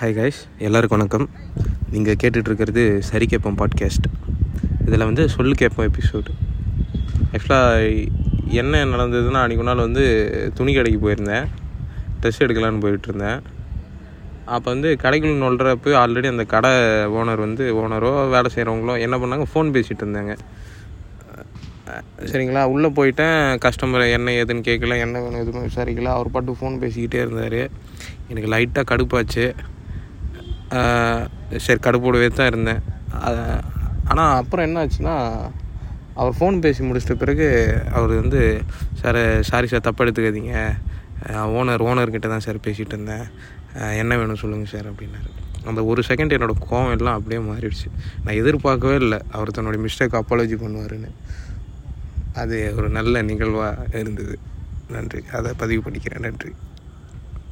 Hi guys எல்லாருக்கும் வணக்கம். நீங்கள் கேட்டுட்ருக்கிறது சரி கேட்போம் பாட்காஸ்ட் இதில் வந்து சொல்லு கேட்போம் எபிசோடு ஆக்சுவலாக என்ன நடந்ததுன்னா அன்றைக்கு நாள் வந்து துணி கடைக்கு போயிருந்தேன். ட்ரெஸ் எடுக்கலான்னு போயிட்டு இருந்தேன். அப்போ வந்து கடைக்குள் நுழைறப்ப ஆல்ரெடி அந்த கடை ஓனர் வந்து ஓனரோ வேலை செய்கிறவங்களோ என்ன பண்ணாங்க? ஃபோன் பேசிகிட்டு இருந்தாங்க. சரிங்களா? உள்ளே போயிட்டேன். கஸ்டமர் என்ன ஏதுன்னு கேட்கல என்ன வேணும் எதுவும் விசாரிக்கல. அவர் பாட்டு ஃபோன் பேசிக்கிட்டே இருந்தார். எனக்கு லைட்டாக கடுப்பாச்சு. சரி கடுப்போடவே தான் இருந்தேன். ஆனால் அப்புறம் என்ன ஆச்சுன்னா அவர் ஃபோன் பேசி முடிச்சிட்ட பிறகு அவர் வந்து சார் சாரி சார் தப்பு எடுத்துக்காதீங்க. ஓனர் ஓனர்கிட்ட தான் சார் பேசிகிட்டு இருந்தேன். என்ன வேணும் சொல்லுங்கள் சார் அப்படின்னாரு. அந்த ஒரு செகண்ட் என்னோடய கோவம் எல்லாம் அப்படியே மாறிடுச்சு. நான் எதிர்பார்க்கவே இல்லை அவர் தன்னுடைய மிஸ்டேக் அப்பாலஜி பண்ணுவாருன்னு. அது ஒரு நல்ல நிகழ்வாக இருந்தது. நன்றி. அதை பதிவு பண்ணிக்கிறேன். நன்றி.